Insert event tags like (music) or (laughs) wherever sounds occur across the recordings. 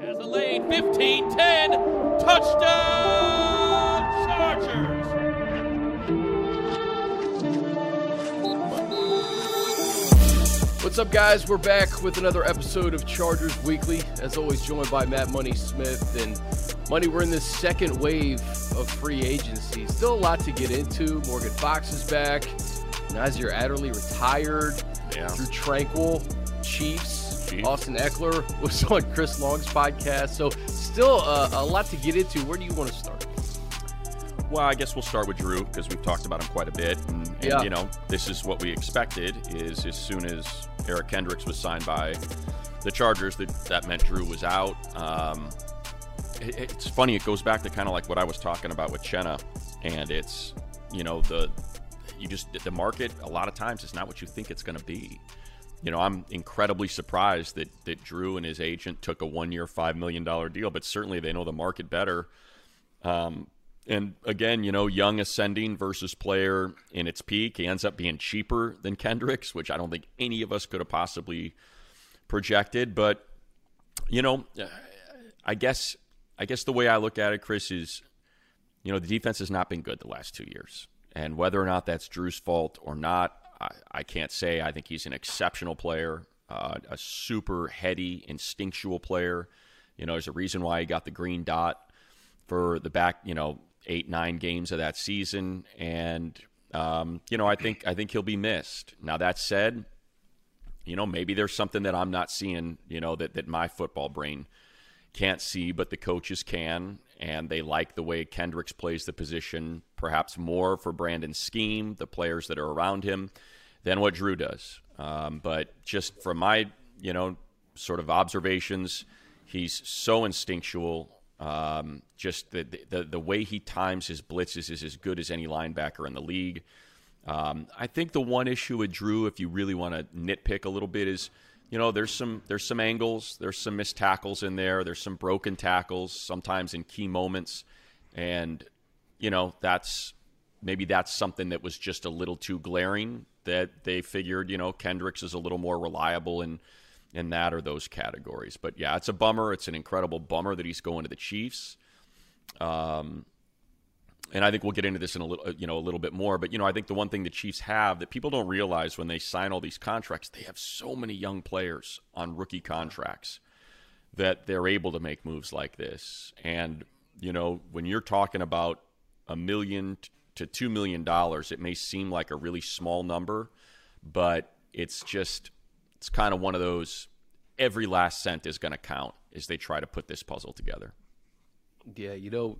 Has a lane, 15 10. Touchdown, Chargers. What's up, guys? We're back with another episode of Chargers Weekly. As always, joined by Matt Money Smith. And Money, we're in this second wave of free agency. Still a lot to get into. Morgan Fox is back. Nasir Adderley retired. Yeah. Drue Tranquill, Chiefs. Austin Ekeler was (laughs) on Chris Long's podcast. So still uh, a lot to get into. Where do you want to start? Well, I guess we'll start with Drue because we've talked about him quite a bit, and, and Yeah. you know, this is what we expected. Is as soon as Eric Kendricks was signed by the Chargers, that that meant Drue was out. Um, it- it's funny; it goes back to kind of like what I was talking about with Chenna, and it's you know the you just the market a lot of times is not what you think it's going to be. You know, I'm incredibly surprised that that Drue and his agent took a one-year, five million dollar deal, but certainly they know the market better. Um, and again, you know, young ascending versus player in its peak, he ends up being cheaper than Kendricks, which I don't think any of us could have possibly projected. But you know, I guess I guess the way I look at it, Chris, is you know the defense has not been good the last two years, and whether or not that's Drue's fault or not, I, can't say. I think he's an exceptional player, uh, a super heady, instinctual player. You know, there's a reason why he got the green dot for the back, you know, eight nine games of that season, and um, you know, I think I think he'll be missed. Now that said, you know, maybe there's something that I'm not seeing, you know, that that my football brain can't see, but the coaches can, and they like the way Kendricks plays the position, perhaps more for Brandon's scheme, the players that are around him, than what Drue does. Um, but just from my, you know, sort of observations, he's so instinctual. Um, just the, the the way he times his blitzes is as good as any linebacker in the league. Um, I think the one issue with Drue, if you really want to nitpick a little bit, is you know there's some there's some angles, there's some missed tackles in there, there's some broken tackles sometimes in key moments, and you know that's maybe that's something that was just a little too glaring that they figured you know Kendricks is a little more reliable in in that or those categories. But yeah, it's a bummer. It's an incredible bummer that he's going to the Chiefs. Um, and I think we'll get into this in a little, uh, you know, a little bit more. But you know, I think the one thing the Chiefs have that people don't realize when they sign all these contracts, they have so many young players on rookie contracts that they're able to make moves like this. And you know, when you're talking about a million to two million dollars, it may seem like a really small number, but it's just it's kind of one of those. Every last cent is going to count as they try to put this puzzle together. Yeah, you know,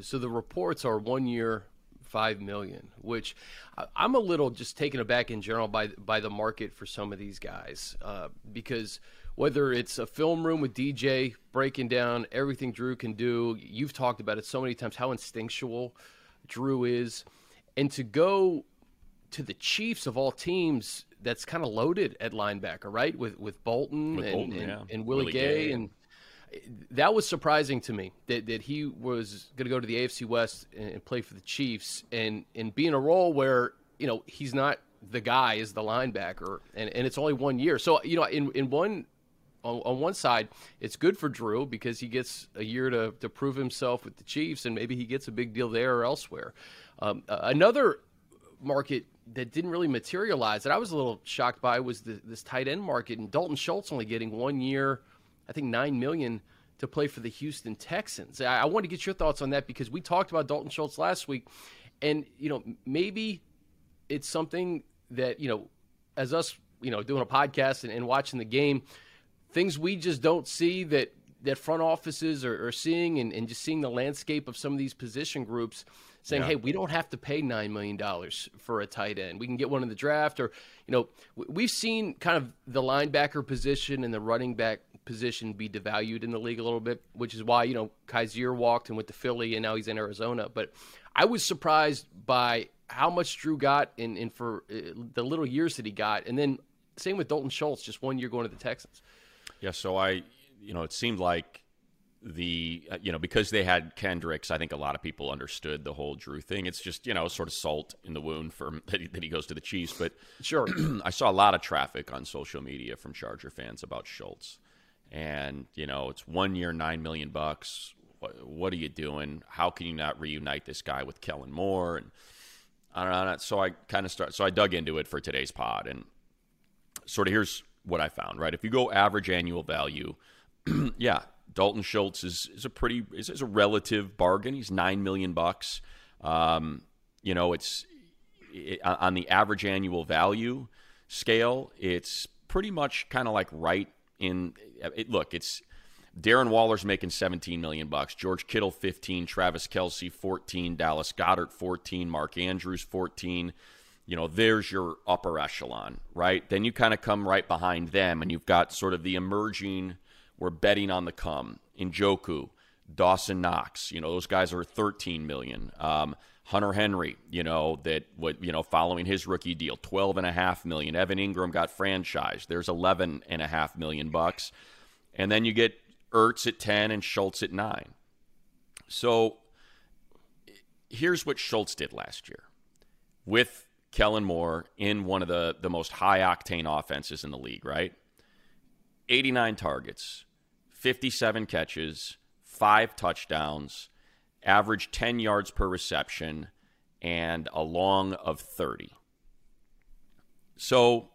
so the reports are one year, five million, which I'm a little just taken aback in general by by the market for some of these guys, uh, because whether it's a film room with DJ breaking down everything Drue can do, you've talked about it so many times how instinctual Drue is, and to go to the Chiefs of all teams, that's kind of loaded at linebacker, right? With with Bolton With and Bolton, and, yeah. and Willie, Willie Gay, Gay. and that was surprising to me that, that he was going to go to the AFC West and, and play for the Chiefs and and be in a role where you know he's not the guy as the linebacker and, and it's only one year. So you know in in one on, on one side, it's good for Drue because he gets a year to, to prove himself with the Chiefs, and maybe he gets a big deal there or elsewhere. Um, another market that didn't really materialize that I was a little shocked by was the, this tight end market, and Dalton Schultz only getting one year, I think nine million to play for the Houston Texans. I, I want to get your thoughts on that because we talked about Dalton Schultz last week, and you know maybe it's something that you know as us you know doing a podcast and, and watching the game things we just don't see that that front offices are, are seeing and, and just seeing the landscape of some of these position groups saying Yeah. hey we don't have to pay $9 million for a tight end we can get one in the draft or you know we've seen kind of the linebacker position and the running back position be devalued in the league a little bit which is why you know kyzir walked and went to philly and now he's in arizona but i was surprised by how much drue got in, in for uh, the little years that he got and then same with dalton schultz just one year going to the texans Yeah, so I, you know, it seemed like the, uh, you know, because they had Kendricks, I think a lot of people understood the whole Drue thing. It's just, you know, sort of salt in the wound for (laughs) that he, that he goes to the Chiefs. But Sure. (clears throat) I saw a lot of traffic on social media from Charger fans about Schultz. And you know it's one year, nine million bucks. What, what are you doing? How can you not reunite this guy with Kellen Moore? And I don't know. So I kind of start. So I dug into it for today's pod, and sort of here's what I found. Right, if you go average annual value, (clears throat) yeah, Dalton Schultz is is a pretty is, is a relative bargain. He's nine million bucks. Um, you know, it's it, on the average annual value scale, it's pretty much kind of like right in. It, look, it's Darren Waller's making 17 million bucks. George Kittle 15, Travis Kelce 14, Dallas Goedert 14, Mark Andrews 14. You know, there's your upper echelon, right? Then you kind of come right behind them, and you've got sort of the emerging. We're betting on the come. Njoku, Dawson Knox. You know, those guys are 13 million. Um, Hunter Henry, you know, that what you know, following his rookie deal, twelve and a half million. Evan Engram got franchised. There's eleven and a half million bucks. And then you get Ertz at 10 and Schultz at 9. So here's what Schultz did last year with Kellen Moore in one of the, the most high octane offenses in the league, right? 89 targets, 57 catches, five touchdowns, average 10 yards per reception, and a long of 30. So,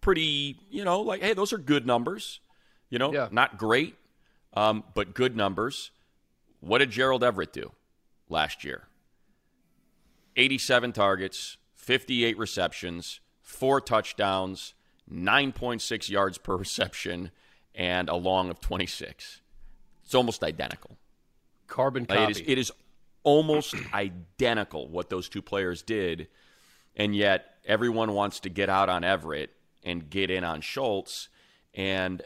pretty, you know, like, hey, those are good numbers. You know, yeah. not great, um, but good numbers. What did Gerald Everett do last year? 87 targets, 58 receptions, four touchdowns, 9.6 yards per (laughs) reception, and a long of 26. It's almost identical. Carbon copy. It is, it is almost (clears throat) identical what those two players did, and yet everyone wants to get out on Everett and get in on Schultz. And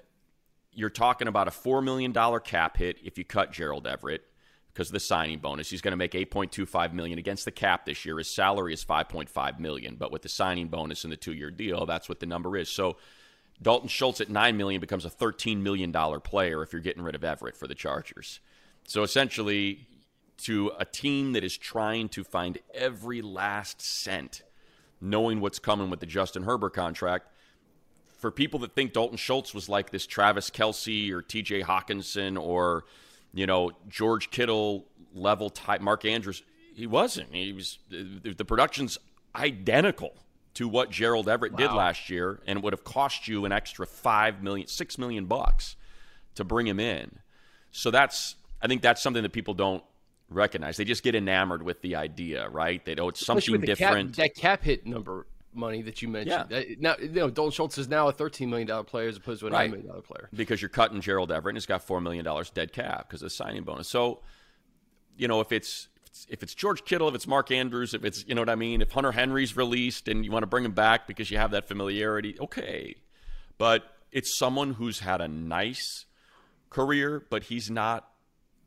you're talking about a $4 million cap hit if you cut Gerald Everett because of the signing bonus. He's going to make 8.25 million against the cap this year. His salary is 5.5 million, but with the signing bonus and the 2-year deal, that's what the number is. So Dalton Schultz at 9 million becomes a 13 million dollar player if you're getting rid of Everett for the Chargers. So essentially to a team that is trying to find every last cent knowing what's coming with the Justin Herbert contract, for people that think Dalton Schultz was like this Travis Kelce or TJ Hockenson or, you know, George Kittle level type, Mark Andrews, he wasn't. He was, the, production's identical to what Gerald Everett wow. did last year and would have cost you an extra five million, six million bucks to bring him in. So that's, I think that's something that people don't recognize. They just get enamored with the idea, right? They know it's something different. Cap, that cap hit number money that you mentioned. Yeah. Uh, now, you know, Dalton Schultz is now a $13 million player as opposed to a $9 million player. Because you're cutting Gerald Everett and he's got $4 million dead cap because of the signing bonus. So, you know, if it's if it's George Kittle, if it's Mark Andrews, if it's, you know what I mean, if Hunter Henry's released and you want to bring him back because you have that familiarity, okay. But it's someone who's had a nice career, but he's not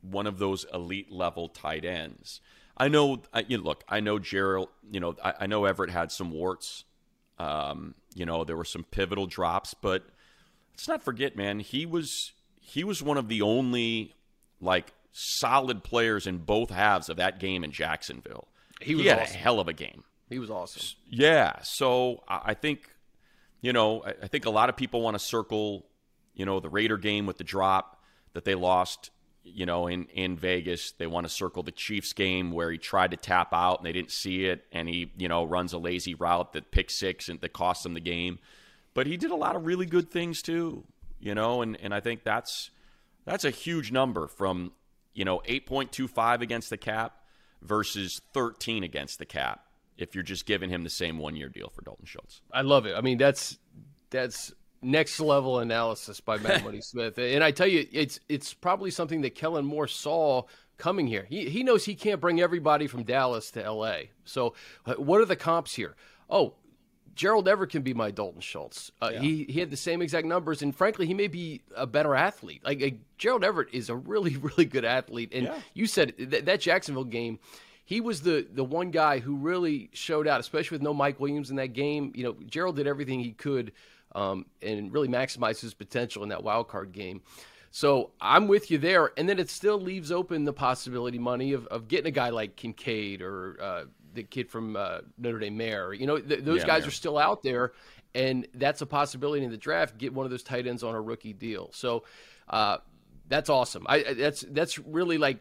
one of those elite level tight ends. I know. I, you know, look, I know Gerald. You know, I, I know Everett had some warts. Um, you know, there were some pivotal drops, but let's not forget, man. He was he was one of the only like solid players in both halves of that game in Jacksonville. He, he had awesome. a hell of a game. He was awesome. Yeah. So I think, you know, I think a lot of people want to circle, you know, the Raider game with the drop that they lost you know, in, in Vegas. They want to circle the Chiefs game where he tried to tap out and they didn't see it, and he, you know, runs a lazy route that pick six and that cost them the game. But he did a lot of really good things too, you know, and, and I think that's that's a huge number from, you know, eight point two five against the cap versus thirteen against the cap if you're just giving him the same one year deal for Dalton Schultz. I love it. I mean, that's that's next level analysis by Matt (laughs) Money Smith. And I tell you, it's it's probably something that Kellen Moore saw coming here. He he knows he can't bring everybody from Dallas to L.A. So uh, what are the comps here? Oh. Gerald Everett can be my Dalton Schultz. Uh, yeah. He he had the same exact numbers, and frankly, he may be a better athlete. Like, like Gerald Everett is a really (laughs) really good athlete, and yeah. you said th- that Jacksonville game he was the the one guy who really showed out, especially with no Mike Williams in that game. You know, Gerald did everything he could um, and really maximize his potential in that wild card game. So I'm with you there, and then it still leaves open the possibility, money of, of getting a guy like Kincaid or uh, the kid from uh, Notre Dame Mayer. You know, th- those yeah, guys are still out there, and that's a possibility in the draft. Get one of those tight ends on a rookie deal. So uh, that's awesome. I that's that's really like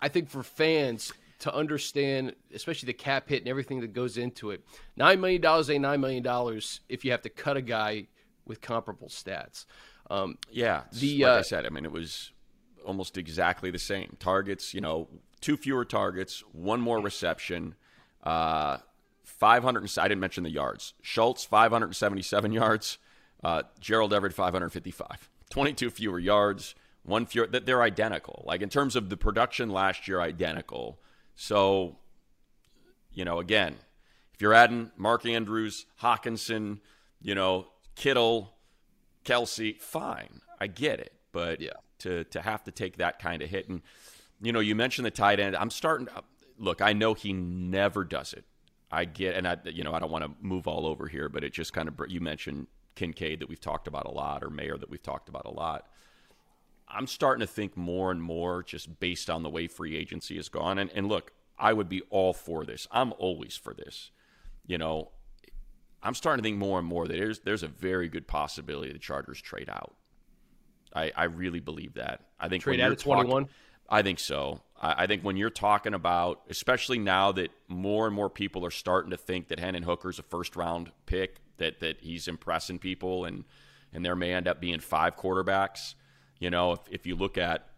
I think for fans to understand, especially the cap hit and everything that goes into it. Nine million dollars ain't nine million dollars if you have to cut a guy with comparable stats. Um, yeah, the like uh, I said, I mean, it was almost exactly the same targets. You know, two fewer targets, one more reception. Uh, 500. I didn't mention the yards. Schultz 577 yards. Uh, Gerald Everett 555. 22 fewer yards. One fewer. That they're identical. Like in terms of the production last year, identical. So, you know, again, if you're adding Mark Andrews, Hockenson, you know, Kittle, Kelce, fine. I get it. But yeah. to, to have to take that kind of hit. And, you know, you mentioned the tight end. I'm starting to look, I know he never does it. I get, and I, you know, I don't want to move all over here, but it just kind of, you mentioned Kincaid that we've talked about a lot, or Mayer that we've talked about a lot. I'm starting to think more and more just based on the way free agency has gone. And, and look, I would be all for this. I'm always for this. You know, I'm starting to think more and more that there's there's a very good possibility the Chargers trade out. I, I really believe that. I think trade out at 21. I think so. I, I think when you're talking about, especially now that more and more people are starting to think that Hendon Hooker's a first round pick, that that he's impressing people, and and there may end up being five quarterbacks. You know, if, if you look at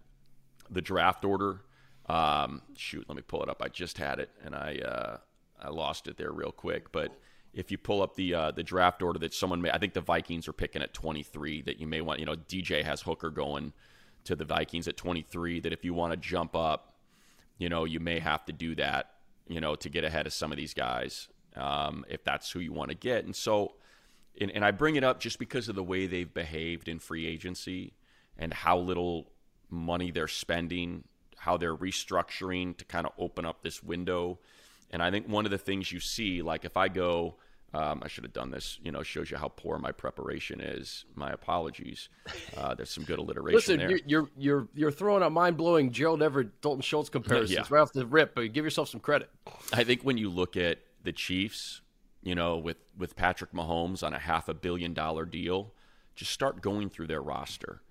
the draft order, um, shoot, let me pull it up. I just had it and I uh, I lost it there real quick. But if you pull up the uh, the draft order that someone may, I think the Vikings are picking at 23. That you may want, you know, DJ has Hooker going to the Vikings at 23. That if you want to jump up, you know, you may have to do that, you know, to get ahead of some of these guys um, if that's who you want to get. And so, and, and I bring it up just because of the way they've behaved in free agency and how little money they're spending, how they're restructuring to kind of open up this window. And I think one of the things you see, like if I go, um, I should have done this. You know, shows you how poor my preparation is. My apologies. Uh, there's some good alliteration Listen, there. You're, you're you're you're throwing out mind blowing Gerald Everett, Dalton Schultz comparisons yeah. right off the rip, but give yourself some credit. I think when you look at the Chiefs, you know, with with Patrick Mahomes on a half a billion dollar deal, just start going through their roster.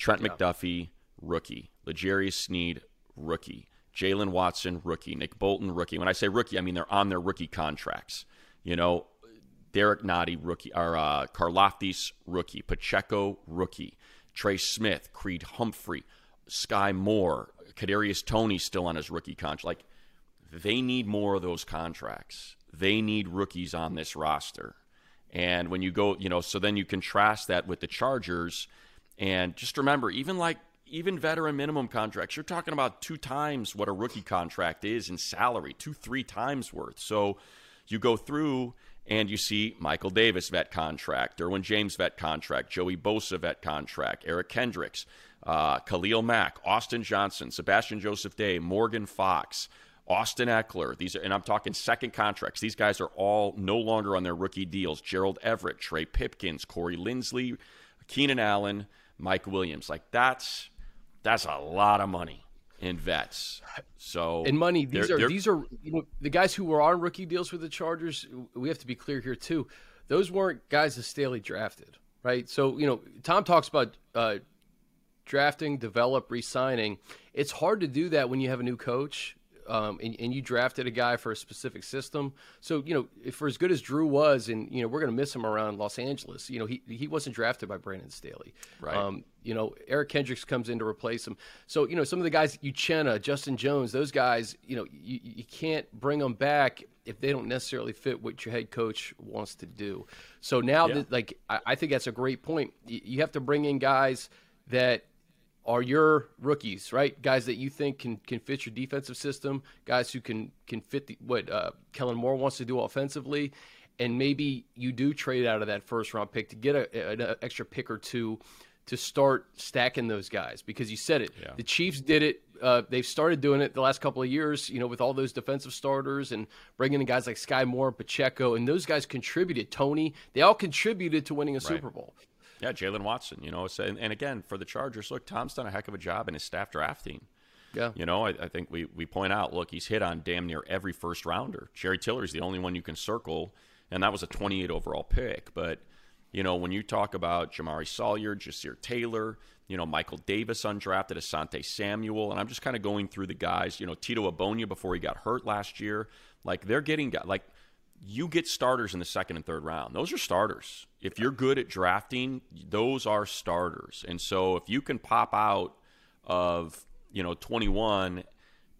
Trent yeah. McDuffie, rookie. L'Jarius Sneed, rookie. Jaylen Watson, rookie. Nick Bolton, rookie. When I say rookie, I mean they're on their rookie contracts. You know, Derrick Nnadi, rookie. Or uh, Karlaftis, rookie. Pacheco, rookie. Trey Smith, Creed Humphrey, Sky Moore, Kadarius Toney still on his rookie contract. Like they need more of those contracts. They need rookies on this roster. And when you go, you know, so then you contrast that with the Chargers – and just remember, even like even veteran minimum contracts, you're talking about two times what a rookie contract is in salary, two, three times worth. So you go through and you see Michael Davis vet contract, Derwin James vet contract, Joey Bosa vet contract, Eric Kendricks, uh, Khalil Mack, Austin Johnson, Sebastian Joseph Day, Morgan Fox, Austin Ekeler. These are, and I'm talking second contracts. These guys are all no longer on their rookie deals. Gerald Everett, Trey Pipkins, Corey Linsley, Keenan Allen. Mike Williams. Like that's that's a lot of money in vets. So and money. These they're, are they're, these are you know the guys who were on rookie deals with the Chargers. We have to be clear here too. Those weren't guys that Staley drafted, right? So you know Tom talks about uh, drafting, develop, re-signing. It's hard to do that when you have a new coach um, and, and, you drafted a guy for a specific system. So you know, for as good as Drue was, and you know, we're going to miss him around Los Angeles. You know, he he wasn't drafted by Brandon Staley. Right. Um, you know, Eric Kendricks comes in to replace him. So you know, some of the guys, Uchenna, Justin Jones, those guys, you know, you, you can't bring them back if they don't necessarily fit what your head coach wants to do. So now, yeah. that, like, I, I think that's a great point. You, you have to bring in guys that are your rookies, right? Guys that you think can can fit your defensive system, guys who can can fit the, what uh, Kellen Moore wants to do offensively, and maybe you do trade out of that first round pick to get an extra pick or two to start stacking those guys because you said it. Yeah. The Chiefs did it. Uh, they've started doing it the last couple of years, you know, with all those defensive starters and bringing in guys like Sky Moore, Pacheco, and those guys contributed. Toney, they all contributed to winning a right. Super Bowl. Yeah, Jaylen Watson. You know, and, and, again for the Chargers, look, Tom's done a heck of a job in his staff drafting. Yeah, you know, I, I, think we we point out, look, he's hit on damn near every first rounder. Jerry Tillery's the only one you can circle and that was a 28 overall pick. But you know, when you talk about Jamaree Salyer, Ja'Sir Taylor, you know, Michael Davis undrafted, Asante Samuel, and I'm just kind of going through the guys. You know, Tito Abonia before he got hurt last year. Like they're getting like you get starters in the second and third round. Those are starters. If you're good at drafting, those are starters. And so if you can pop out of, you know, 21,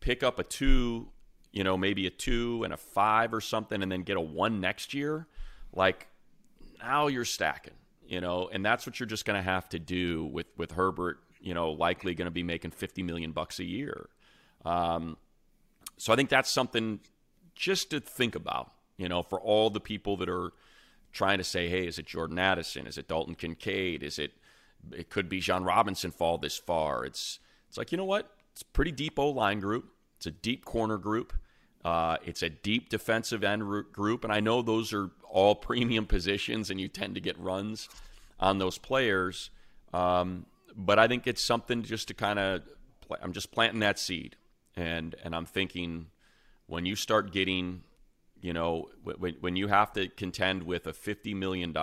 pick up a 2, you know, maybe a 2 and a 5 or something and then get a 1 next year, like now you're stacking, you know, and that's what you're just going to have to do with with Herbert, you know, likely going to be making 50 million bucks a year. Um, so I think that's something just to think about you know, for all the people that are trying to say, hey, is it Jordan Addison? Is it Dalton Kincaid? Is it it could be Bijan Robinson fall this far? It's it's like, you know what? It's a pretty deep O line group. It's a deep corner group. Uh, it's a deep defensive end group, and I know those are all premium positions, and you tend to get runs on those players. Um, but I think it's something just to kind of I'm just planting that seed, and and I'm thinking when you start getting you know, when, when you have to contend with a $50 million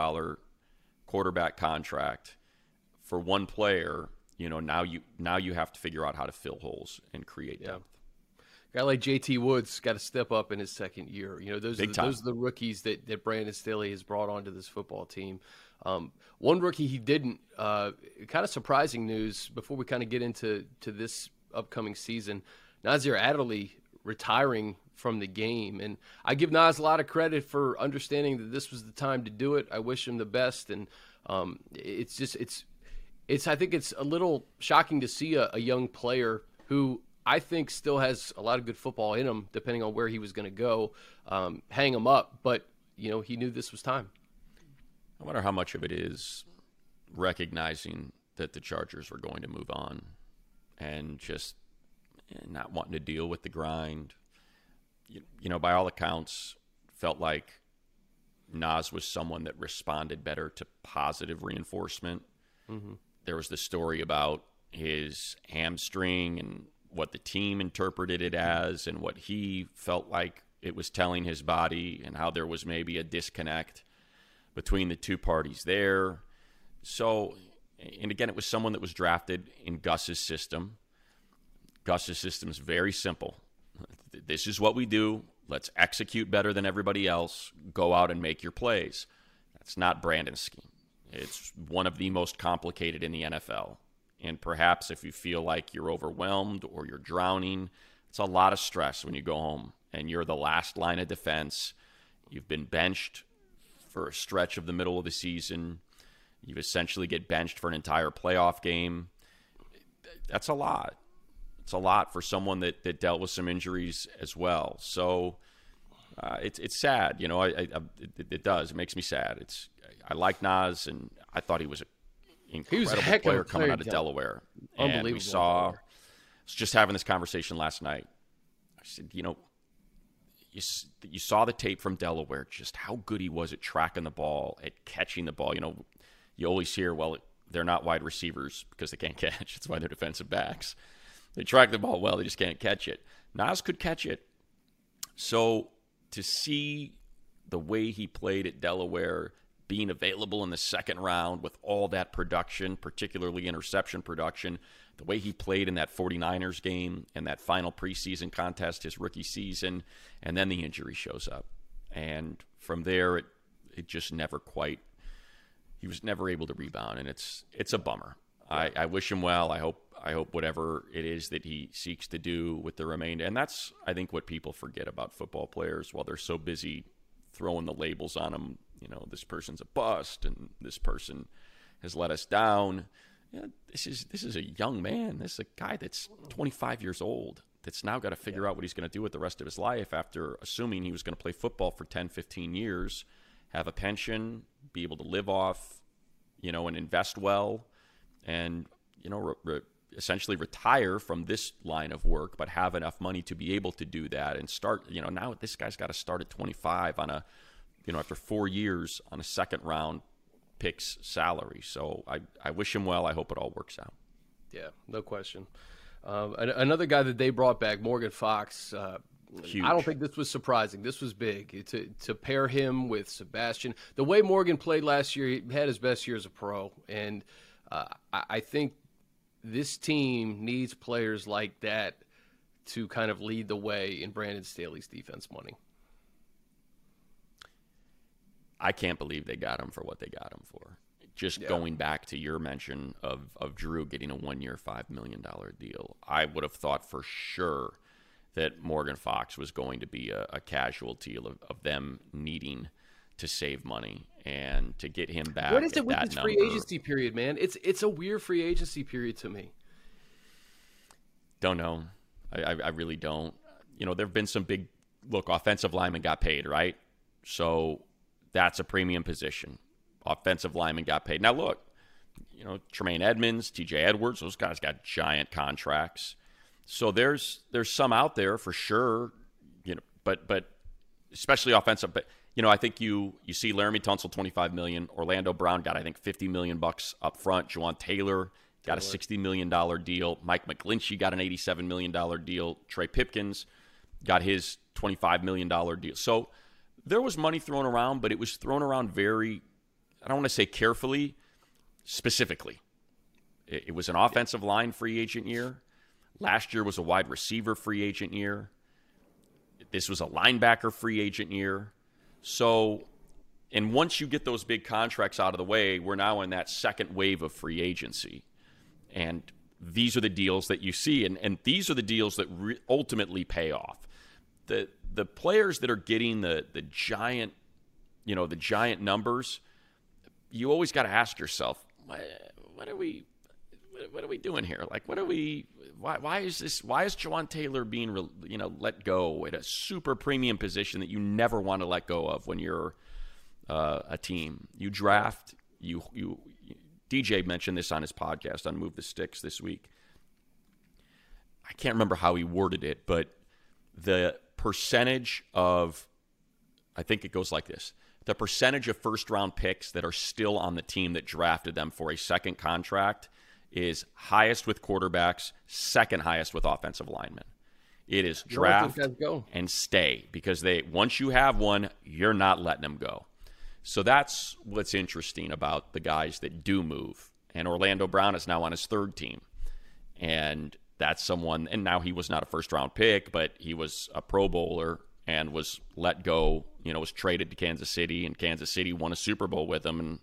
quarterback contract for one player, you know, now you now you have to figure out how to fill holes and create yeah. depth. guy like JT Woods got to step up in his second year. You know, those are the, those are the rookies that, that Brandon Staley has brought onto this football team. Um, one rookie he didn't. Uh, kind of surprising news before we kind of get into to this upcoming season. Nasir Adderley retiring from the game. And I give Nas a lot of credit for understanding that this was the time to do it. I wish him the best. And um, it's just, it's, it's, I think it's a little shocking to see a, a, young player who I think still has a lot of good football in him, depending on where he was going to go, um, hang him up. But, you know, he knew this was time. I wonder how much of it is recognizing that the Chargers were going to move on and just not wanting to deal with the grind, you, you know, by all accounts, felt like Nas was someone that responded better to positive reinforcement. Mm-hmm. There was the story about his hamstring and what the team interpreted it as and what he felt like it was telling his body and how there was maybe a disconnect between the two parties there. So, and again, it was someone that was drafted in Gus's system. Gus's system is very simple this is what we do. Let's execute better than everybody else. Go out and make your plays. That's not Brandon's scheme. It's one of the most complicated in the NFL. And perhaps if you feel like you're overwhelmed or you're drowning, it's a lot of stress when you go home and you're the last line of defense. You've been benched for a stretch of the middle of the season. You essentially get benched for an entire playoff game. That's a lot it's a lot for someone that, that dealt with some injuries as well. So uh, it's it's sad, you know. I, I it, it, does. It makes me sad. It's I like Nas, and I thought he was an incredible was a player, coming out of Delaware. Unbelievable. And we saw. I was just having this conversation last night. I said, you know, you you saw the tape from Delaware, just how good he was at tracking the ball, at catching the ball. You know, you always hear, well, they're not wide receivers because they can't (laughs) catch. That's why they're defensive backs. They track the ball well, they just can't catch it. Nas could catch it. So to see the way he played at Delaware, being available in the second round with all that production, particularly interception production, the way he played in that 49ers game and that final preseason contest, his rookie season, and then the injury shows up. And from there, it, it just never quite, he was never able to rebound. And it's, it's a bummer. I, I wish him well. I hope I hope whatever it is that he seeks to do with the remainder, and that's I think what people forget about football players while they're so busy throwing the labels on them. You know, this person's a bust, and this person has let us down. You know, this is this is a young man. This is a guy that's 25 years old that's now got to figure yeah. out what he's going to do with the rest of his life after assuming he was going to play football for 10, 15 years, have a pension, be able to live off, you know, and invest well, and you know, re- re- essentially retire from this line of work, but have enough money to be able to do that and start. You know, now this guy's got to start at 25 on a, you know, after four years on a second round picks salary. So I, I wish him well. I hope it all works out. Yeah, no question. Um, another guy that they brought back, Morgan Fox, uh, Huge. I don't think this was surprising. This was big to to pair him with Sebastian. The way Morgan played last year, he had his best year as a pro, and uh, I, I think this team needs players like that to kind of lead the way in Brandon Staley's defense money. I can't believe they got him for what they got him for. Just Yeah. going back to your mention of, of Drue getting a one year, $5 million deal, I would have thought for sure that Morgan Fox was going to be a, a casualty of, of them needing to save money and to get him back. What is it with this number. free agency period, man? It's it's a weird free agency period to me. Don't know. I, I, I really don't. You know, there have been some big look. Offensive lineman got paid, right? So that's a premium position. Offensive lineman got paid. Now look, you know, Tremaine Edmunds, T.J. Edwards, those guys got giant contracts. So there's there's some out there for sure. You know, but but especially offensive. But you know, I think you you see Laremy Tunsil twenty five million. Orlando Brown got I think fifty million bucks up front. Jawaan Taylor got a sixty million dollar deal. Mike McGlinchey got an eighty seven million dollar deal. Trey Pipkins got his twenty five million dollar deal. So there was money thrown around, but it was thrown around very I don't want to say carefully, specifically. It, it was an offensive line free agent year. Last year was a wide receiver free agent year. This was a linebacker free agent year. So, and once you get those big contracts out of the way, we're now in that second wave of free agency. And these are the deals that you see, and, and these are the deals that re- ultimately pay off. The the players that are getting the the giant, you know, the giant numbers, you always got to ask yourself, what, what are we, what, what are we doing here? Like, what are we? Why, why is this? Why is Jawaan Taylor being, you know, let go at a super premium position that you never want to let go of when you're uh, a team? You draft. You you. DJ mentioned this on his podcast on Move the Sticks this week. I can't remember how he worded it, but the percentage of, I think it goes like this the percentage of first round picks that are still on the team that drafted them for a second contract is highest with quarterbacks, second highest with offensive linemen. It is You wanna let draft go. and stay because they once you have one, you're not letting them go. So that's what's interesting about the guys that do move. And Orlando Brown is now on his third team. And that's someone and now he was not a first round pick, but he was a pro bowler and was let go, you know, was traded to Kansas City and Kansas City won a Super Bowl with him and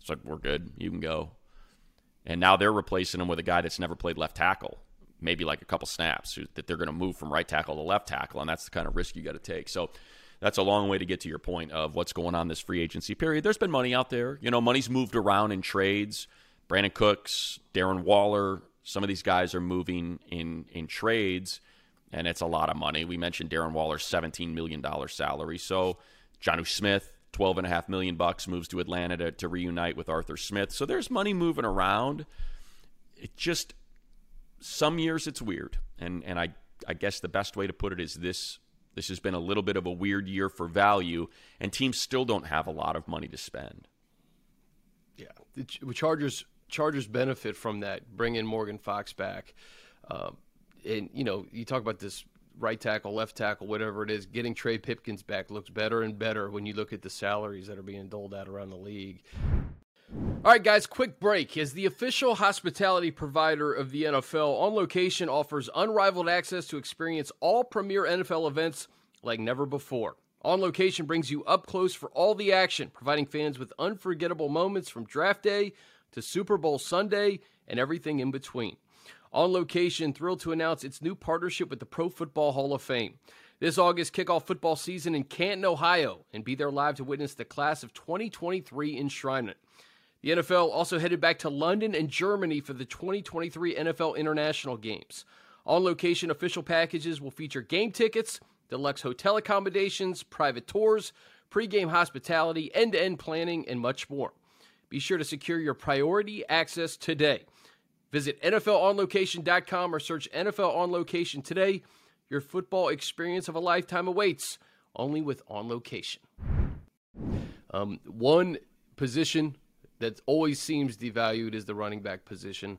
it's like we're good, you can go. And now they're replacing him with a guy that's never played left tackle, maybe like a couple snaps that they're going to move from right tackle to left tackle, and that's the kind of risk you got to take. So that's a long way to get to your point of what's going on this free agency period. There's been money out there. You know, money's moved around in trades. Brandin Cooks, Darren Waller, some of these guys are moving in in trades, and it's a lot of money. We mentioned Darren Waller's $17 million salary. So Jonnu Smith, twelve and a half million bucks, moves to Atlanta to, to reunite with Arthur Smith. So there's money moving around. It just some years it's weird, and and I I guess the best way to put it is this. This has been a little bit of a weird year for value, and teams still don't have a lot of money to spend. Yeah, the Chargers Chargers benefit from that. Bring in Morgan Fox back, um, and you know you talk about this right tackle, left tackle, whatever it is. Getting Trey Pipkins back looks better and better when you look at the salaries that are being doled out around the league. All right, guys, quick break. As the official hospitality provider of the NFL, On Location offers unrivaled access to experience all premier NFL events like never before. On Location brings you up close for all the action, providing fans with unforgettable moments from draft day to Super Bowl Sunday and everything in between. On Location, thrilled to announce its new partnership with the Pro Football Hall of Fame. This August, kick off football season in Canton, Ohio, and be there live to witness the class of 2023 enshrinement. The NFL also headed back to London and Germany for the 2023 NFL International Games. On location official packages will feature game tickets, deluxe hotel accommodations, private tours, pregame hospitality, end to end planning, and much more. Be sure to secure your priority access today. Visit NFLOnLocation.com or search NFL On Location today. Your football experience of a lifetime awaits only with On Location. Um, one position that always seems devalued is the running back position.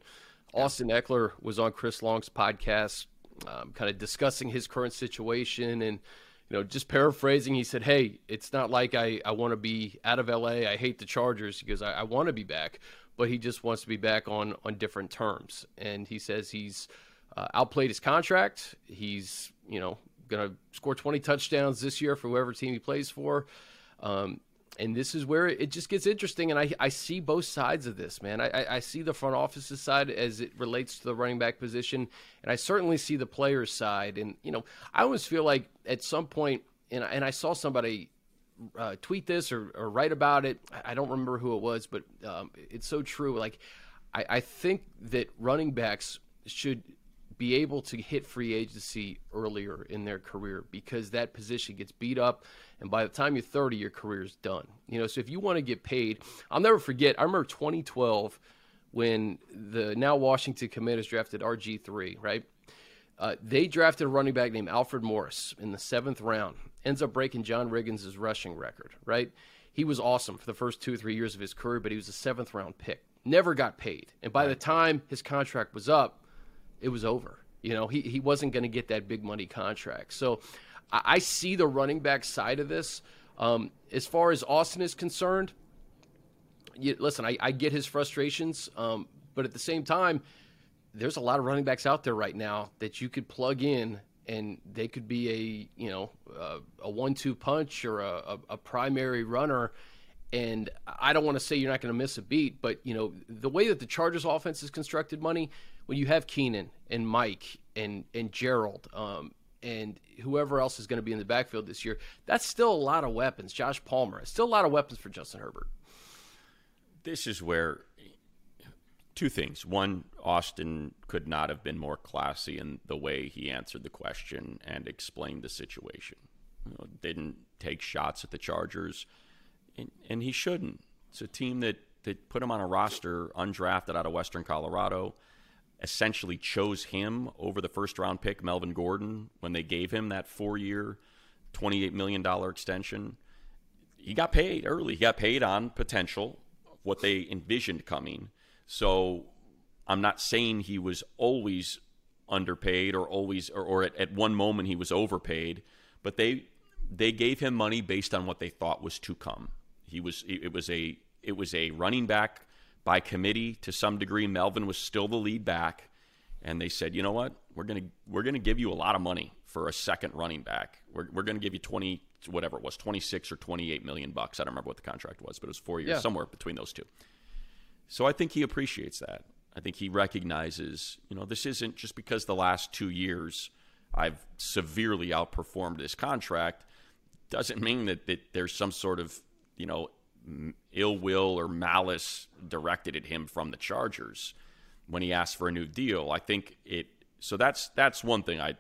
Austin Ekeler was on Chris Long's podcast um, kind of discussing his current situation and you know, just paraphrasing, he said, "Hey, it's not like I, I want to be out of LA. I hate the Chargers because I, I want to be back, but he just wants to be back on on different terms." And he says he's uh, outplayed his contract. He's you know going to score 20 touchdowns this year for whoever team he plays for. Um, and this is where it just gets interesting. And I, I see both sides of this, man. I, I see the front office's side as it relates to the running back position, and I certainly see the player's side. And, you know, I always feel like at some point, and, and I saw somebody uh, tweet this or, or, write about it. I don't remember who it was, but um, it's so true. Like, I, I think that running backs should be able to hit free agency earlier in their career because that position gets beat up and by the time you're 30 your career is done you know so if you want to get paid i'll never forget i remember 2012 when the now washington commanders drafted rg3 right uh, they drafted a running back named alfred morris in the seventh round ends up breaking john riggins' rushing record right he was awesome for the first two or three years of his career but he was a seventh round pick never got paid and by the time his contract was up it was over. You know, he, he wasn't going to get that big money contract. So I, I see the running back side of this. Um, as far as Austin is concerned, you, listen, I, I, get his frustrations, um, but at the same time, there's a lot of running backs out there right now that you could plug in and they could be a you know a, one-two punch or a, a, a primary runner. And I don't want to say you're not going to miss a beat, but you know the way that the Chargers offense is constructed, money when you have Keenan and Mike and and Gerald um, and whoever else is going to be in the backfield this year, that's still a lot of weapons. Josh Palmer, still a lot of weapons for Justin Herbert. This is where two things. One, Austin could not have been more classy in the way he answered the question and explained the situation. You know, didn't take shots at the Chargers, and, and he shouldn't. It's a team that, that put him on a roster undrafted out of Western Colorado essentially chose him over the first round pick, Melvin Gordon, when they gave him that four year, $28 million extension. He got paid early. He got paid on potential, what they envisioned coming. So I'm not saying he was always underpaid or always, or, or at, at one moment he was overpaid, but they they gave him money based on what they thought was to come. He was it was a it was a running back by committee to some degree. Melvin was still the lead back, and they said, you know what, we're gonna we're gonna give you a lot of money for a second running back. We're we're gonna give you twenty whatever it was, twenty six or twenty eight million bucks. I don't remember what the contract was, but it was four years, yeah. somewhere between those two. So I think he appreciates that. I think he recognizes, you know, this isn't just because the last two years I've severely outperformed this contract doesn't mean that, that there's some sort of, you know, ill will or malice directed at him from the Chargers when he asked for a new deal. I think it. So that's that's one thing I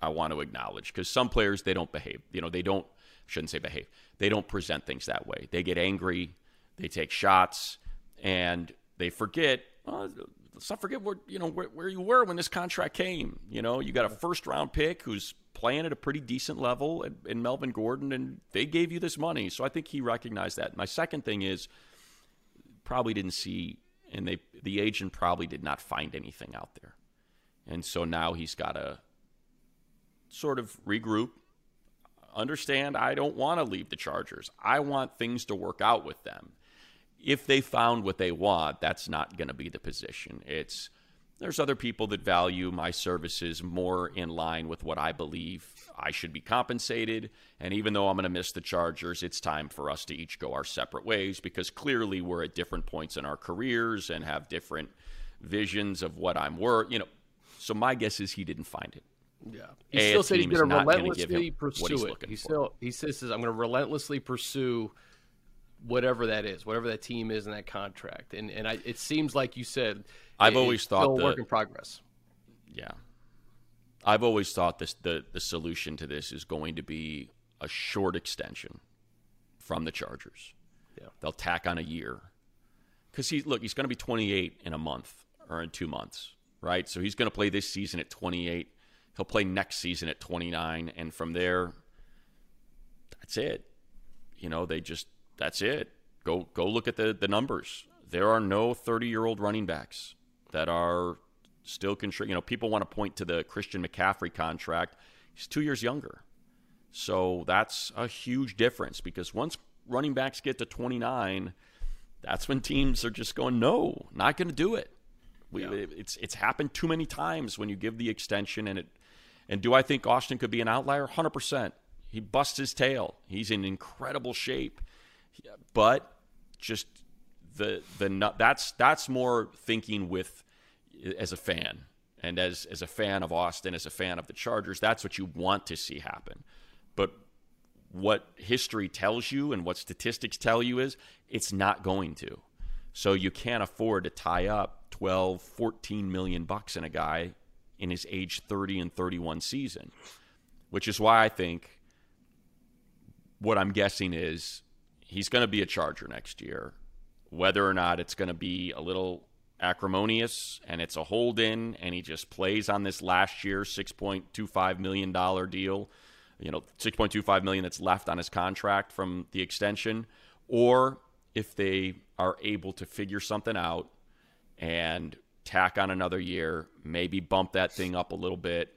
I want to acknowledge because some players they don't behave. You know they don't shouldn't say behave. They don't present things that way. They get angry, they take shots, and they forget. Uh, let's not forget where you know where, where you were when this contract came. You know you got a first round pick who's playing at a pretty decent level in Melvin Gordon, and they gave you this money. So I think he recognized that. My second thing is probably didn't see, and they the agent probably did not find anything out there, and so now he's got to sort of regroup. Understand, I don't want to leave the Chargers. I want things to work out with them. If they found what they want, that's not going to be the position. It's there's other people that value my services more in line with what I believe I should be compensated. And even though I'm going to miss the Chargers, it's time for us to each go our separate ways because clearly we're at different points in our careers and have different visions of what I'm worth. You know, so my guess is he didn't find it. Yeah, he a, still said he's going to relentlessly pursue it. He still he says I'm going to relentlessly pursue whatever that is, whatever that team is in that contract. And and I, it seems like you said I've always thought still work in progress. Yeah, I've always thought this the the solution to this is going to be a short extension from the Chargers. Yeah, they'll tack on a year because he look he's going to be 28 in a month or in two months, right? So he's going to play this season at 28. He'll play next season at 29, and from there, that's it. You know, they just that's it. Go go look at the the numbers. There are no 30 year old running backs that are still contribute. You know, people want to point to the Christian McCaffrey contract. He's two years younger. So that's a huge difference because once running backs get to 29, that's when teams are just going, no, not going to do it. We, yeah. It's it's happened too many times when you give the extension and it. And do I think Austin could be an outlier? Hundred percent. He busts his tail. He's in incredible shape, but just the the that's that's more thinking with as a fan and as as a fan of Austin, as a fan of the Chargers. That's what you want to see happen. But what history tells you and what statistics tell you is it's not going to. So you can't afford to tie up 12, 14 million bucks in a guy in his age 30 and 31 season, which is why I think what I'm guessing is he's going to be a Charger next year. Whether or not it's going to be a little acrimonious and it's a hold in and he just plays on this last year $6.25 million deal you know 6.25 million that's left on his contract from the extension or if they are able to figure something out and tack on another year maybe bump that thing up a little bit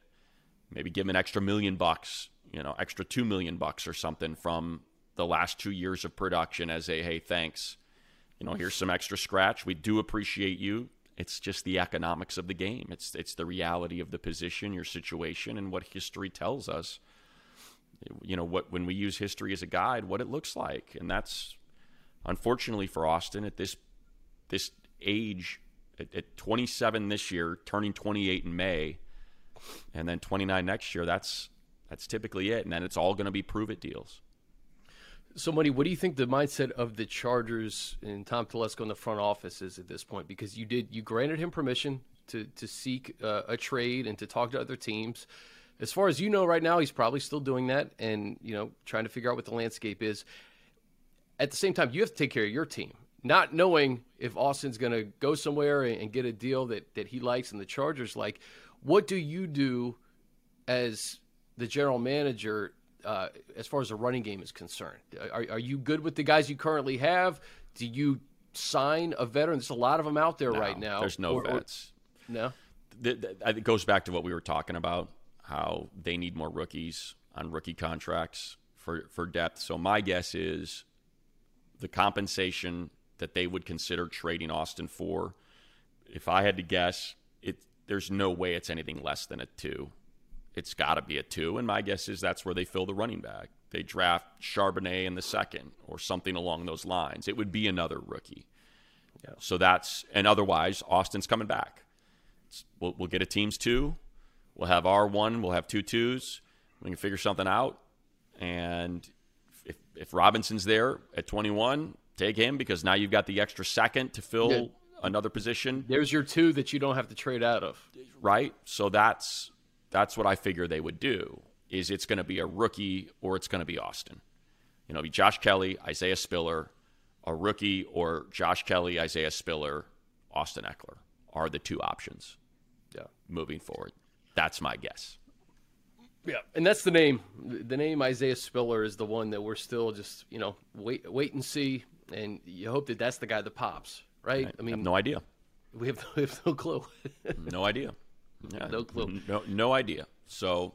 maybe give him an extra million bucks you know extra 2 million bucks or something from the last 2 years of production as a hey thanks. You know here's some extra scratch. We do appreciate you. It's just the economics of the game. It's it's the reality of the position your situation and what history tells us. You know what when we use history as a guide what it looks like. And that's unfortunately for austin at this this age at, at 27 this year turning 28 in may and then 29 next year that's that's typically it. And then it's all going to be prove it deals so, Money, what do you think the mindset of the Chargers and Tom Telesco in the front office is at this point? Because you did you granted him permission to to seek uh, a trade and to talk to other teams as far as you know right now, he's probably still doing that and, you know, trying to figure out what the landscape is. At the same time, you have to take care of your team. Not knowing if Austin's going to go somewhere and get a deal that, that he likes and the Chargers like, what do you do as the general manager uh, as far as the running game is concerned? Are, are you good with the guys you currently have? Do you sign a veteran? There's a lot of them out there no, right now. There's no or, vets. Or, no. It goes back to what we were talking about how they need more rookies on rookie contracts for, for depth. So my guess is the compensation that they would consider trading Austin for, if I had to guess, it there's no way it's anything less than a two. It's got to be a two, and my guess is that's where they fill the running back. They draft Charbonnet in the second or something along those lines. It would be another rookie. Yeah. So that's and otherwise Austin's coming back. We'll, we'll get a teams two We'll have our one. we'll have two twos. We can figure something out. And if, if Robinson's there at 21, take him because now you've got the extra second to fill yeah. another position. There's your two that you don't have to trade out of. Right? So that's that's what I figure they would do. Is it's going to be a rookie or it's going to be Austin. You know, be Josh Kelley, Isaiah Spiller, a rookie or Josh Kelley, Isaiah Spiller, Austin Ekeler are the two options. Yeah. Moving forward. That's my guess. Yeah, and that's the name. The name Isaiah Spiller is the one that we're still just you know wait wait and see, and you hope that that's the guy that pops, right? I, I mean, no idea. We have, (laughs) we have no clue. no idea. Yeah, no clue. No no idea. So,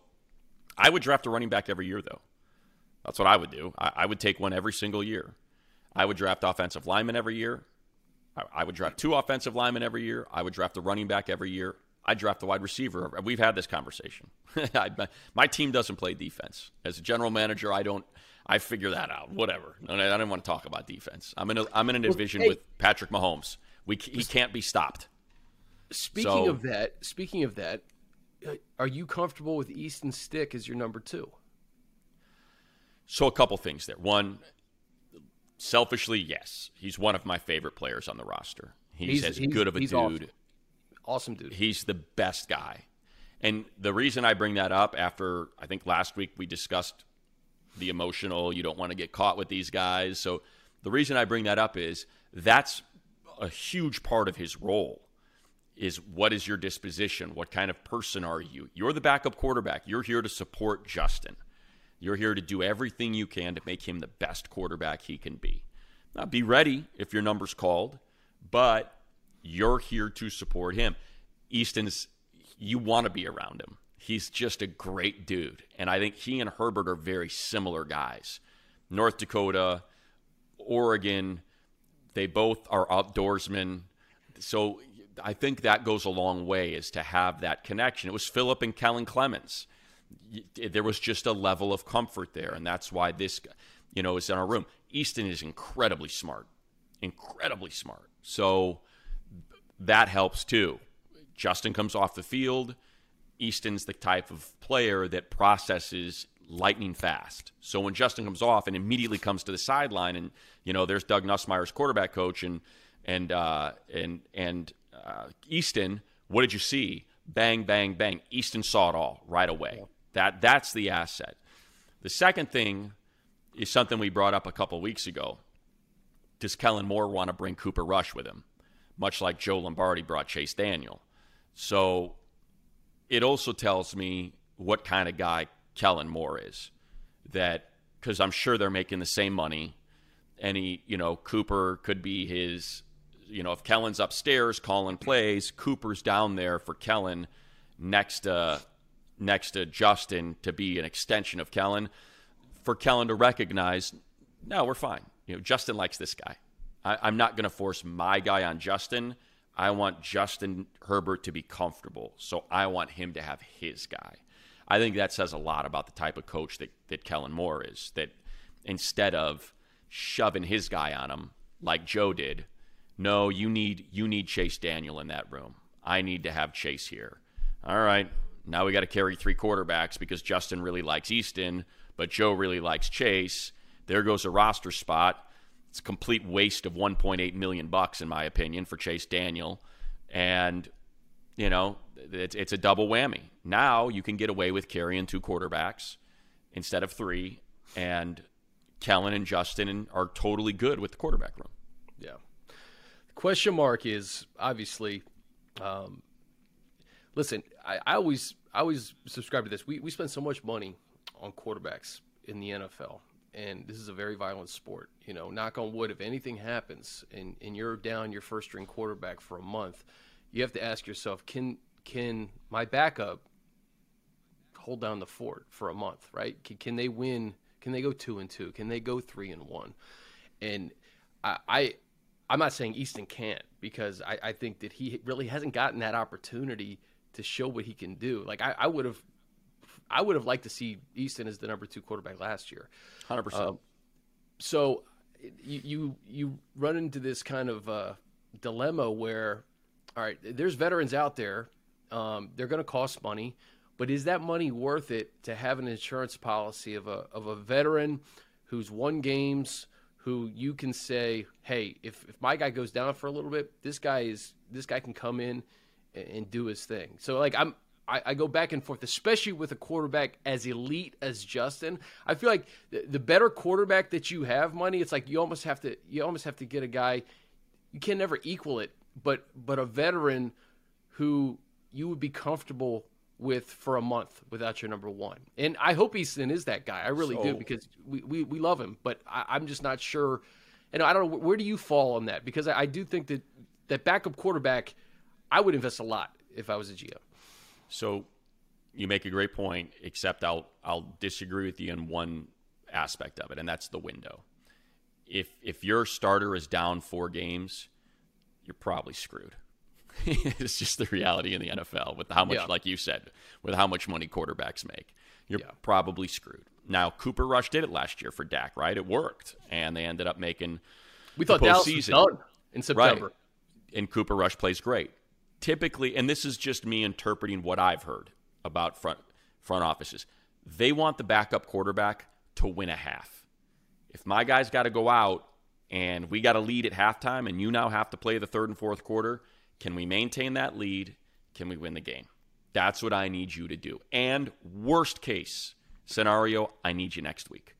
I would draft a running back every year, though. That's what I would do. I, I would take one every single year. I would draft offensive linemen every year. I, I would draft two offensive linemen every year. I would draft a running back every year. I draft the wide receiver. We've had this conversation. (laughs) my team doesn't play defense. As a general manager, I don't. I figure that out. Whatever. I don't want to talk about defense. I'm in a, I'm in a division well, hey, with Patrick Mahomes. We he can't be stopped. Speaking so, of that, speaking of that, uh, are you comfortable with Easton Stick as your number two? So a couple things there. One, selfishly, yes, he's one of my favorite players on the roster. He's, he's as he's, good of a dude. Awesome Awesome dude. He's the best guy. And the reason I bring that up after I think last week we discussed the emotional, you don't want to get caught with these guys. So the reason I bring that up is that's a huge part of his role is what is your disposition? What kind of person are you? You're the backup quarterback. You're here to support Justin. You're here to do everything you can to make him the best quarterback he can be. Now, be ready if your number's called, but you're here to support him. Easton's you want to be around him. He's just a great dude. And I think he and Herbert are very similar guys. North Dakota, Oregon, they both are outdoorsmen. So I think that goes a long way is to have that connection. It was Philip and Kellen Clemens. There was just a level of comfort there, and that's why this, you know, is in our room. Easton is incredibly smart, incredibly smart. So that helps too. Justin comes off the field. Easton's the type of player that processes lightning fast. So when Justin comes off and immediately comes to the sideline, and you know, there's Doug Nussmeier's quarterback coach, and and uh, and and uh, Easton, what did you see? Bang, bang, bang. Easton saw it all right away. That that's the asset. The second thing is something we brought up a couple weeks ago. Does Kellen Moore want to bring Cooper Rush with him, much like Joe Lombardi brought Chase Daniel? So it also tells me what kind of guy Kellen Moore is. That because I'm sure they're making the same money. Any, you know, Cooper could be his, you know, if Kellen's upstairs calling plays, Cooper's down there for Kellen next to next to Justin to be an extension of Kellen. For Kellen to recognize, no, we're fine. You know, Justin likes this guy. I, I'm not going to force my guy on Justin. I want Justin Herbert to be comfortable. So I want him to have his guy. I think that says a lot about the type of coach that, that Kellen Moore is. That instead of shoving his guy on him like Joe did, no, you need you need Chase Daniel in that room. I need to have Chase here. All right, now we got to carry three quarterbacks because Justin really likes Easton, but Joe really likes Chase. There goes a roster spot. It's a complete waste of 1.8 million bucks, in my opinion, for Chase Daniel. And you know, it's, it's a double whammy. Now you can get away with carrying two quarterbacks instead of three, and Kellen and Justin are totally good with the quarterback room. Question mark is obviously, um, listen, I, I always I always subscribe to this. We we spend so much money on quarterbacks in the NFL, and this is a very violent sport. You know, knock on wood, if anything happens and, and you're down your first string quarterback for a month, you have to ask yourself, can can my backup hold down the fort for a month, right? Can, can they win? Can they go two and two? Can they go three and one? And I, I I'm not saying Easton can't because I, I think that he really hasn't gotten that opportunity to show what he can do. Like I, I would have, I would have liked to see Easton as the number two quarterback last year. Hundred uh, percent. So you, you you run into this kind of uh, dilemma where all right, there's veterans out there. Um, they're going to cost money, but is that money worth it to have an insurance policy of a of a veteran who's won games, who you can say, hey, if, if my guy goes down for a little bit, this guy is this guy can come in and, and do his thing. So like I'm I, I, go back and forth, especially with a quarterback as elite as Justin. I feel like the, the better quarterback that you have, money, it's like you almost have to you almost have to get a guy. You can never equal it but but a veteran who you would be comfortable with for a month without your number one. And I hope Easton is that guy. I really so, do because we, we, we love him, but I, am just not sure. And I don't know where do you fall on that because I, I do think that that backup quarterback, I would invest a lot if I was a GM. So you make a great point, except I'll I'll disagree with you in one aspect of it, and that's the window. If if your starter is down four games, you're probably screwed. (laughs) it's just the reality in the NFL with how much, yeah. like you said, with how much money quarterbacks make. You're yeah. probably screwed. Now, Cooper Rush did it last year for Dak, right? It worked, and they ended up making. We thought Dallas was done in September, right. and Cooper Rush plays great. Typically, and this is just me interpreting what I've heard about front front offices. They want the backup quarterback to win a half. If my guy's got to go out and we got a lead at halftime, and you now have to play the third and fourth quarter. Can we maintain that lead? Can we win the game? That's what I need you to do. And worst case scenario, I need you next week.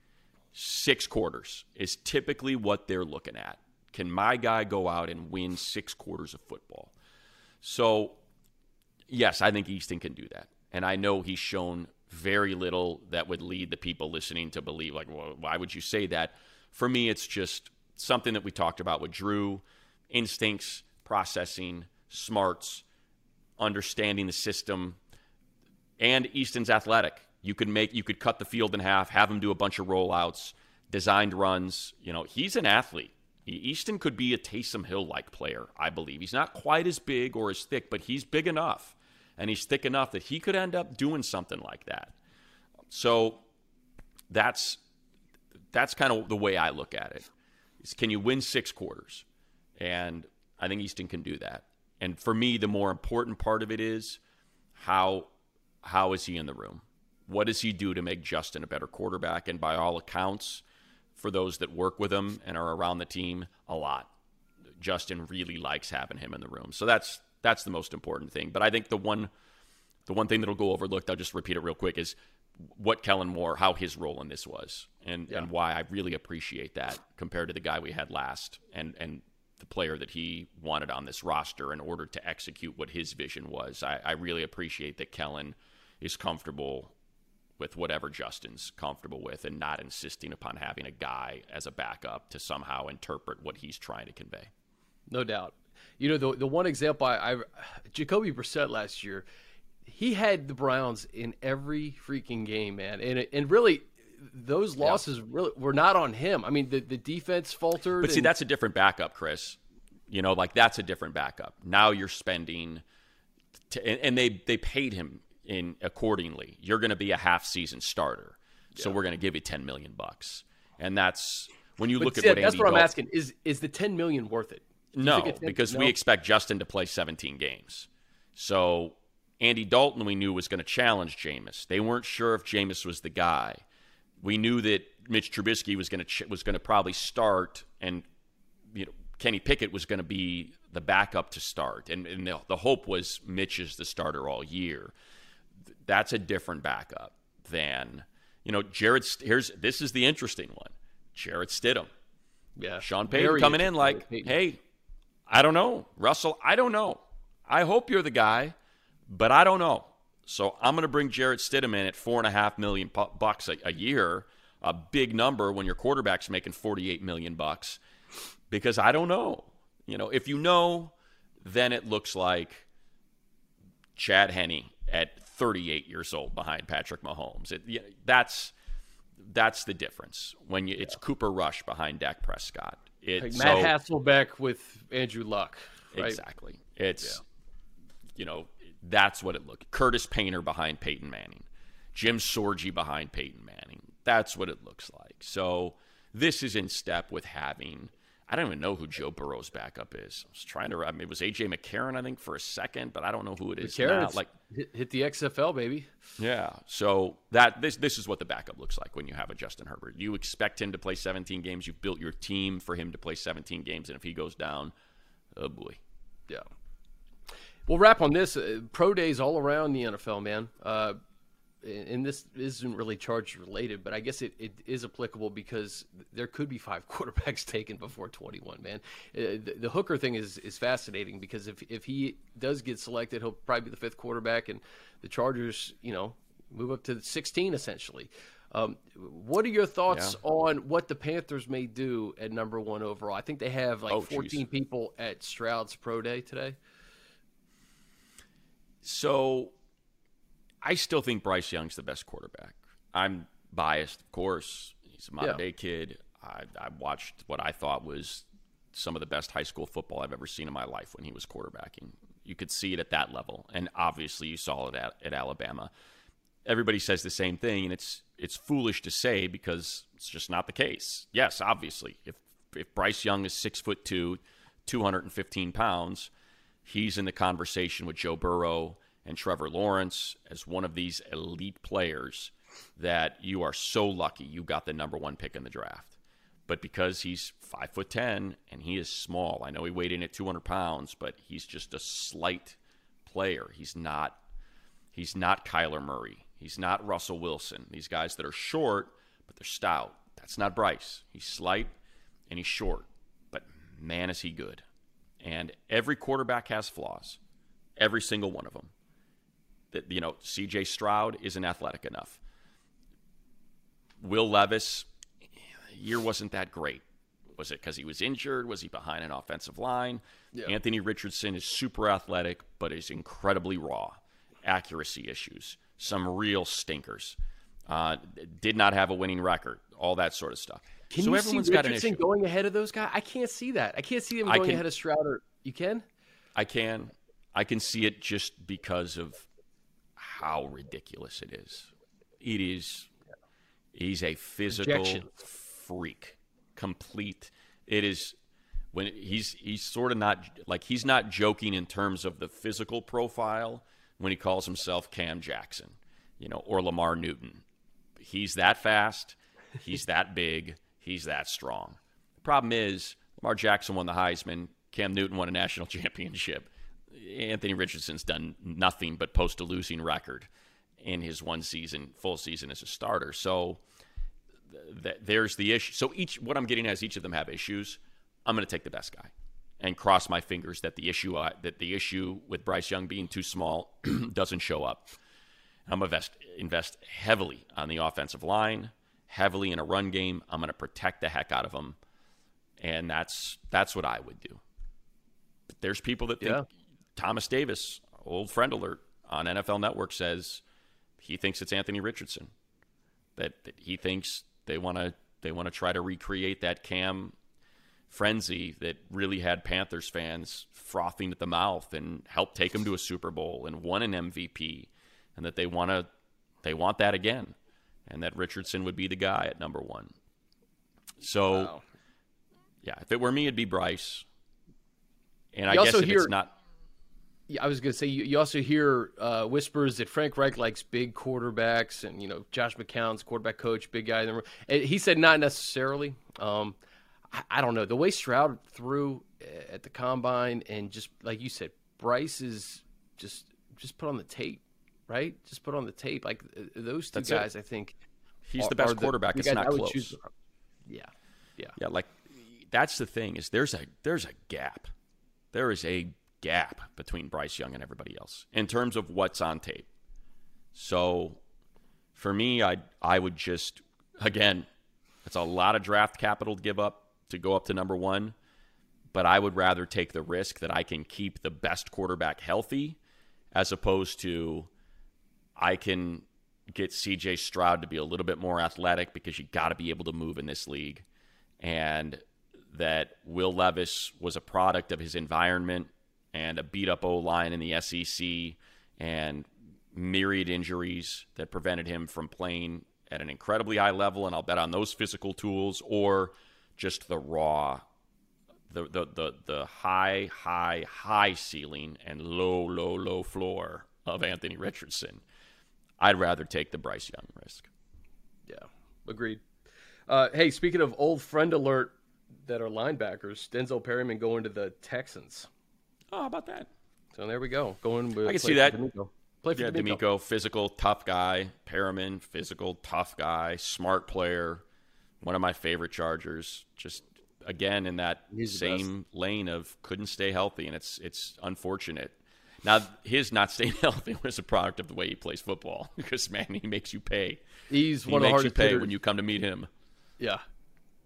Six quarters is typically what they're looking at. Can my guy go out and win six quarters of football? So, yes, I think Easton can do that. And I know he's shown very little that would lead the people listening to believe, like, well, why would you say that? For me, it's just something that we talked about with Drue instincts, processing, smarts, understanding the system, and Easton's athletic. You could make you could cut the field in half, have him do a bunch of rollouts, designed runs. You know, he's an athlete. Easton could be a Taysom Hill like player, I believe. He's not quite as big or as thick, but he's big enough and he's thick enough that he could end up doing something like that. So that's that's kind of the way I look at it. Is can you win six quarters? And I think Easton can do that. And for me, the more important part of it is how how is he in the room? What does he do to make Justin a better quarterback? And by all accounts, for those that work with him and are around the team, a lot. Justin really likes having him in the room. So that's that's the most important thing. But I think the one the one thing that'll go overlooked, I'll just repeat it real quick, is what Kellen Moore, how his role in this was, and yeah. and why I really appreciate that compared to the guy we had last, and and the player that he wanted on this roster in order to execute what his vision was. I, I really appreciate that Kellen is comfortable with whatever Justin's comfortable with, and not insisting upon having a guy as a backup to somehow interpret what he's trying to convey. No doubt. You know the the one example I, I Jacoby Brissett last year he had the Browns in every freaking game, man, and and really those losses yeah. really were not on him. I mean, the the defense faltered. But see, that's a different backup, Chris. You know, like that's a different backup. Now you're spending, to, and, and, they they paid him in accordingly. You're going to be a half season starter, yeah. so we're going to give you ten million bucks, and that's when you but look see, at what that's Andy what I'm asking is is the ten million worth it? no, because no? we expect Justin to play 17 games. So Andy Dalton, we knew, was going to challenge Jameis. They weren't sure if Jameis was the guy. We knew that Mitch Trubisky was going to ch- was going to probably start, and you know Kenny Pickett was going to be the backup to start, and, and the, the hope was Mitch is the starter all year. That's a different backup than you know Jarrett. Here's this is the interesting one. Jarrett Stidham. Yeah, Sean Payton coming in like, hey, I don't know, Russell. I don't know. I hope you're the guy but I don't know. So I'm going to bring Jarrett Stidham in at four and a half million bucks a, a year, a big number when your quarterback's making 48 million bucks, because I don't know. You know, if you know, then it looks like Chad Henne at 38 years old behind Patrick Mahomes. It, that's that's the difference when you, it's Cooper Rush behind Dak Prescott. It, like Matt so, Hasselbeck with Andrew Luck. Right? Exactly. It's yeah. you know that's what it looked. Curtis Painter behind Peyton Manning, Jim Sorgi behind Peyton Manning. That's what it looks like. So this is in step with having. I don't even know who Joe Burrow's backup is. I was trying to. I mean, it was AJ McCarron, I think, for a second, but I don't know who it is McCarron, now. Like hit, hit, the XFL, baby. Yeah. So that this this is what the backup looks like when you have a Justin Herbert. You expect him to play 17 games. You've built your team for him to play 17 games, and if he goes down, oh boy. Yeah. We'll wrap on this. Uh, pro days all around the NFL, man. Uh, and this isn't really charge related, but I guess it, it is applicable because there could be five (laughs) quarterbacks taken before 21, man. Uh, the, the, Hooker thing is, is fascinating because if, if he does get selected, he'll probably be the fifth quarterback, and the Chargers, you know, move up to 16 essentially. Um, what are your thoughts yeah. on what the Panthers may do at number one overall? I think they have like oh, 14 geez. people at Stroud's Pro Day today. So I still think Bryce Young's the best quarterback. I'm biased, of course. He's a modern yeah. day kid. I, I, watched what I thought was some of the best high school football I've ever seen in my life when he was quarterbacking. You could see it at that level, and obviously you saw it at, at Alabama. Everybody says the same thing, and it's it's foolish to say because it's just not the case. Yes, obviously, if if Bryce Young is six foot two, two hundred and fifteen pounds, he's in the conversation with Joe Burrow and Trevor Lawrence as one of these elite players that you are so lucky you got the number one pick in the draft. But because he's five foot ten and he is small, I know he weighed in at 200 pounds, but he's just a slight player. He's not. He's not Kyler Murray. He's not Russell Wilson. These guys that are short, but they're stout. That's not Bryce. He's slight and he's short, but man, is he good. And every quarterback has flaws, every single one of them. That you know, C.J. Stroud isn't athletic enough. Will Levis, year wasn't that great. Was it because he was injured? Was he behind an offensive line? Yeah. Anthony Richardson is super athletic, but is incredibly raw. Accuracy issues, some real stinkers. Uh, did not have a winning record, all that sort of stuff. Can so you everyone's see got an Richardson going ahead of those guys? I can't see that. I can't see him going can- ahead of Stroud. Or, you can? I can. I can see it just because of how ridiculous it is. It is. He's a physical freak. Complete. It is when he's he's sort of not like he's not joking in terms of the physical profile when he calls himself Cam Jackson, you know, or Lamar Newton. He's that fast. He's that big. He's that strong. The problem is Lamar Jackson won the Heisman. Cam Newton won a national (laughs) championship. Anthony Richardson's done nothing but post a losing record in his one season, full season as a starter. So th- th- there's the issue. So each, what I'm getting is each of them have issues. I'm going to take the best guy and cross my fingers that the issue uh, that the issue with Bryce Young being too small (clears throat) doesn't show up. I'm invest, invest heavily on the offensive line, heavily in a run game. I'm going to protect the heck out of them, and that's that's what I would do. But there's people that think Yeah. Thomas Davis, old friend alert on NFL Network, says he thinks it's Anthony Richardson. That, that he thinks they want to they want to try to recreate that Cam frenzy that really had Panthers fans frothing at the mouth and helped take them to a Super Bowl and won an MVP, and that they want to they want that again, and that Richardson would be the guy at number one. So, Wow. yeah, if it were me, it'd be Bryce. And I You guess also if hear- it's not, Yeah, I was going to say you, you also hear uh, whispers that Frank Reich likes big quarterbacks, and you know Josh McCown's quarterback coach, big guy. in the room. He said not necessarily. Um, I, I don't know the way Stroud threw uh, at the combine, and just like you said, Bryce is just just put on the tape, right? Just put on the tape. Like uh, those two That's it. guys, I think he's are- the best quarterback. the it's not close. choose. Yeah, yeah. Yeah, like that's the thing is there's a there's a gap. There is a gap between Bryce Young and everybody else in terms of what's on tape. So for me, I I would just again, it's a lot of draft capital to give up to go up to number 1, but I would rather take the risk that I can keep the best quarterback healthy as opposed to I can get CJ Stroud to be a little bit more athletic because you got to be able to move in this league. And that Will Levis was a product of his environment and a beat up O line in the SEC and myriad injuries that prevented him from playing at an incredibly high level. And I'll bet on those physical tools or just the raw the, the, the, the high, high, high ceiling and low, low, low floor of Anthony Richardson. I'd rather take the Bryce Young risk. Yeah, agreed. Uh, hey, speaking of old friend alert that are linebackers, Denzel Perryman going to the Texans. Oh, how about that? So there we go. Going. With, I can see that. DeMeco. Play for Yeah, DeMeco. DeMeco, physical, tough guy. Perryman, physical, tough guy. Smart player. One of my favorite Chargers. Just again in that He's the same lane of couldn't stay healthy, and it's it's unfortunate. Now his not staying (laughs) healthy was a product of the way he plays football (laughs) because man, he makes you pay. He's He one of the makes you hardest pay when you come to meet him. Yeah,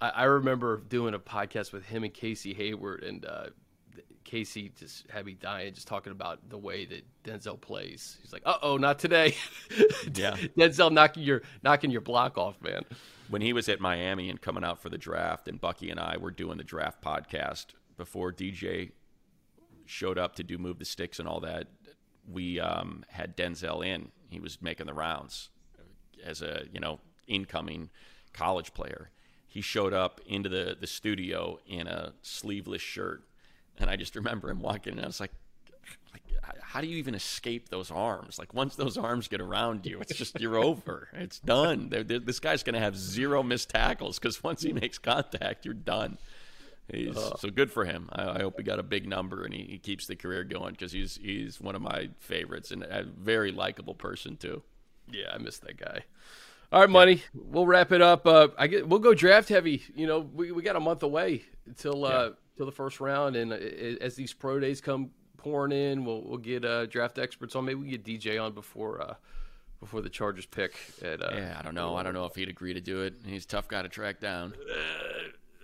I, I remember doing a podcast with him and Casey Hayward, and uh, Casey just had me dying just talking about the way that Denzel plays. He's like, "Uh oh, not today." (laughs) Yeah. Denzel knocking your knocking your block off, man. when he was at Miami and coming out for the draft, and Bucky and I were doing the draft podcast before DJ showed up to do move the sticks and all that, we um, had Denzel in. He was making the rounds as a you know incoming college player. He showed up into the the studio in a sleeveless shirt, and I just remember him walking in. And I was like. Like, how do you even escape those arms? Like, once those arms get around you, it's just you're over. It's done. They're, they're- this guy's going to have zero missed tackles because once he makes contact, you're done. He's, so good for him. I, I hope he got a big number and he, he keeps the career going because he's he's one of my favorites and a very likable person too. Yeah, I miss that guy. All right, money. We'll wrap it up. Uh, I get, we'll go draft heavy. You know, we, we got a month away until uh, Yeah. till the first round, and uh, as these pro days come pouring in, we'll we'll get uh, draft experts on. Maybe we get DJ on before uh, before the Chargers pick. At uh, Yeah, I don't know. I don't know if he'd agree to do it. He's a tough guy to track down.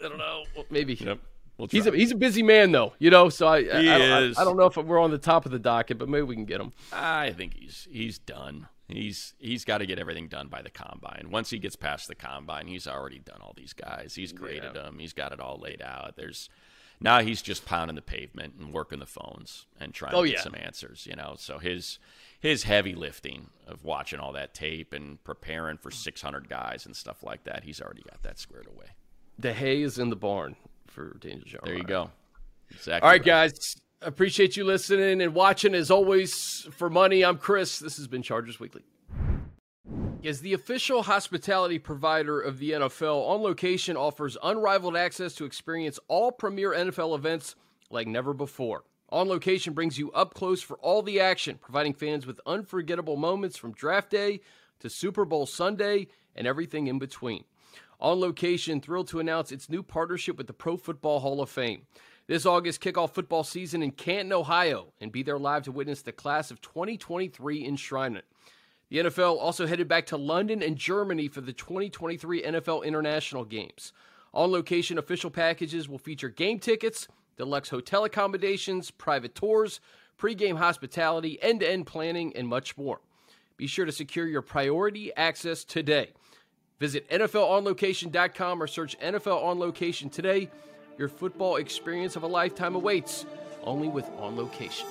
I don't know. Maybe. Yep. We'll He's a, he's a busy man though, you know. So I I, I, don't. I, I don't know if we're on the top of the docket, but maybe we can get him. I think he's he's done. He's he's got to get everything done by the combine. Once he gets past the combine, he's already done all these guys. He's graded them. He's got it all laid out. There's now he's just pounding the pavement and working the phones and trying Oh, to get yeah. some answers. You know, so his his heavy lifting of watching all that tape and preparing for 600 guys and stuff like that, he's already got that squared away. The hay is in the barn for Daniel Jones. There you go. Exactly. All right, guys. Appreciate you listening and watching. As always, for money, I'm Chris. This has been Chargers Weekly. As the official hospitality provider of the NFL, On Location offers unrivaled access to experience all premier NFL events like never before. On Location brings you up close for all the action, providing fans with unforgettable moments from draft day to Super Bowl Sunday and everything in between. On Location, thrilled to announce its new partnership with the Pro Football Hall of Fame. This August, kick off football season in Canton, Ohio, and be there live to witness the class of 2023 enshrinement. The NFL also headed back to London and Germany for the 2023 NFL International Games. On location official packages will feature game tickets, deluxe hotel accommodations, private tours, pregame hospitality, end to end planning, and much more. Be sure to secure your priority access today. Visit NFLOnLocation.com or search NFL On Location today. Your football experience of a lifetime awaits only with On Location.